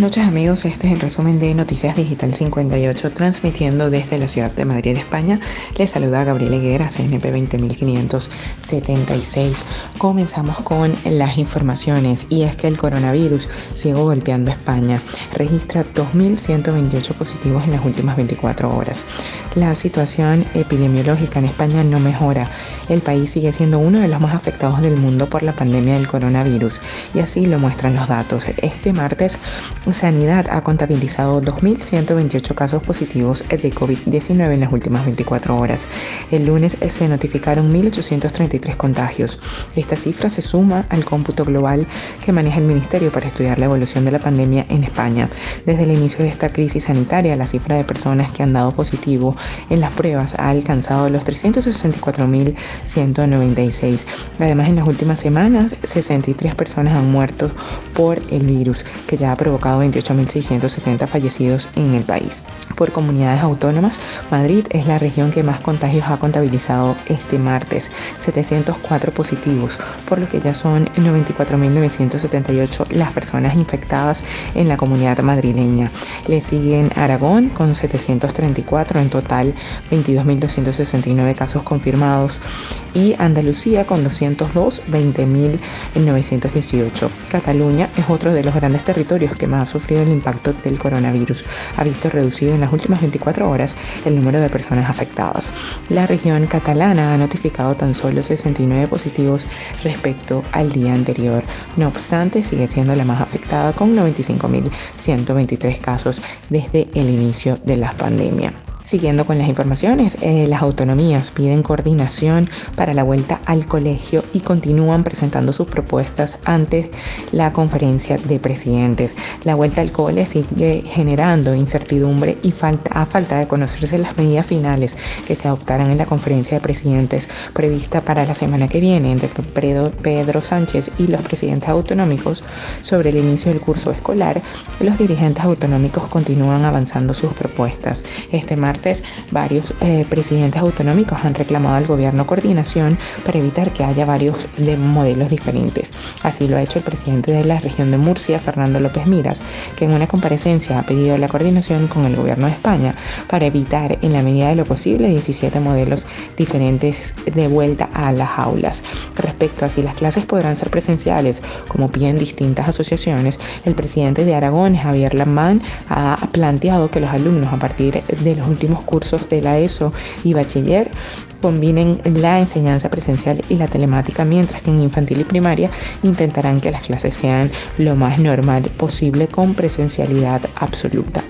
Buenas noches amigos, este es el resumen de Noticias Digital 58 transmitiendo desde la ciudad de Madrid, España. Les saluda Gabriel Higuera, CNP 20576. Comenzamos con las informaciones y es que el coronavirus sigue golpeando España. Registra 2.128 positivos en las últimas 24 horas. La situación epidemiológica en España no mejora. El país sigue siendo uno de los más afectados del mundo por la pandemia del coronavirus y así lo muestran los datos. Este martes Sanidad ha contabilizado 2.128 casos positivos de COVID-19 en las últimas 24 horas. El lunes se notificaron 1.833 contagios. Esta cifra se suma al cómputo global que maneja el Ministerio para estudiar la evolución de la pandemia en España. Desde el inicio de esta crisis sanitaria, la cifra de personas que han dado positivo en las pruebas ha alcanzado los 364.196. Además, en las últimas semanas, 63 personas han muerto por el virus, que ya ha provocado 28.670 fallecidos en el país. Por comunidades autónomas, Madrid es la región que más contagios ha contabilizado este martes, 704 positivos, por lo que ya son 94.978 las personas infectadas en la comunidad madrileña. Le siguen Aragón con 734 en total, 22.269 casos confirmados y Andalucía con 202, 20.918. Cataluña es otro de los grandes territorios que más ha sufrido el impacto del coronavirus. Ha visto reducido en las últimas 24 horas el número de personas afectadas. La región catalana ha notificado tan solo 69 positivos respecto al día anterior. No obstante, sigue siendo la más afectada con 95.123 casos desde el inicio de la pandemia. Siguiendo con las informaciones, eh, las autonomías piden coordinación para la vuelta al colegio y continúan presentando sus propuestas ante la conferencia de presidentes. La vuelta al cole sigue generando incertidumbre y falta, a falta de conocerse las medidas finales que se adoptarán en la conferencia de presidentes prevista para la semana que viene entre Pedro Sánchez y los presidentes autonómicos sobre el inicio del curso escolar. Los dirigentes autonómicos continúan avanzando sus propuestas. Este martes varios eh, presidentes autonómicos han reclamado al gobierno coordinación para evitar que haya varios de modelos diferentes. Así lo ha hecho el presidente de la región de Murcia, Fernando López Miras, que en una comparecencia ha pedido la coordinación con el gobierno de España para evitar, en la medida de lo posible, 17 modelos diferentes de vuelta a las aulas. Respecto a si las clases podrán ser presenciales, como piden distintas asociaciones, el presidente de Aragón, Javier Lamán, ha planteado que los alumnos a partir de los últimos cursos de la ESO y bachiller combinen la enseñanza presencial y la telemática, mientras que en infantil y primaria intentarán que las clases sean lo más normal posible con presencialidad absoluta.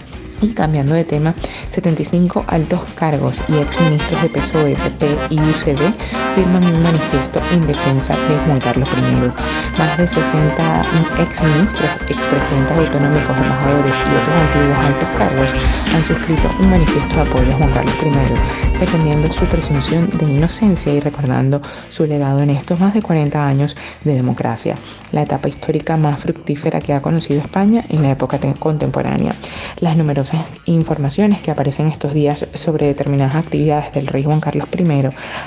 Y cambiando de tema, 75 altos cargos y exministros de PSOE, PP y UCD firman un manifiesto en defensa de Juan Carlos I. Más de 60 exministros, expresidentes autonómicos, embajadores y otros antiguos altos cargos han suscrito un manifiesto de apoyo a Juan Carlos I, defendiendo su presunción de inocencia y recordando su legado en estos más de 40 años de democracia, la etapa histórica más fructífera que ha conocido España en la época contemporánea. Las numerosas informaciones que aparecen estos días sobre determinadas actividades del rey Juan Carlos I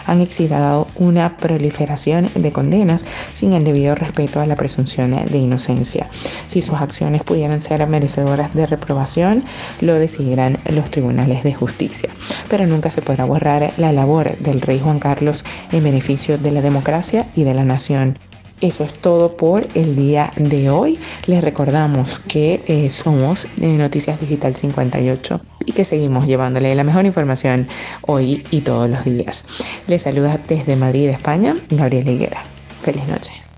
han excitado una proliferación de condenas sin el debido respeto a la presunción de inocencia. Si sus acciones pudieran ser merecedoras de reprobación, lo decidirán los tribunales de justicia. Pero nunca se podrá borrar la labor del rey Juan Carlos en beneficio de la democracia y de la nación. Eso es todo por el día de hoy. Les recordamos que eh, somos Noticias Digital 58 y que seguimos llevándole la mejor información hoy y todos los días. Les saluda desde Madrid, España, Gabriel Higuera. Feliz noche.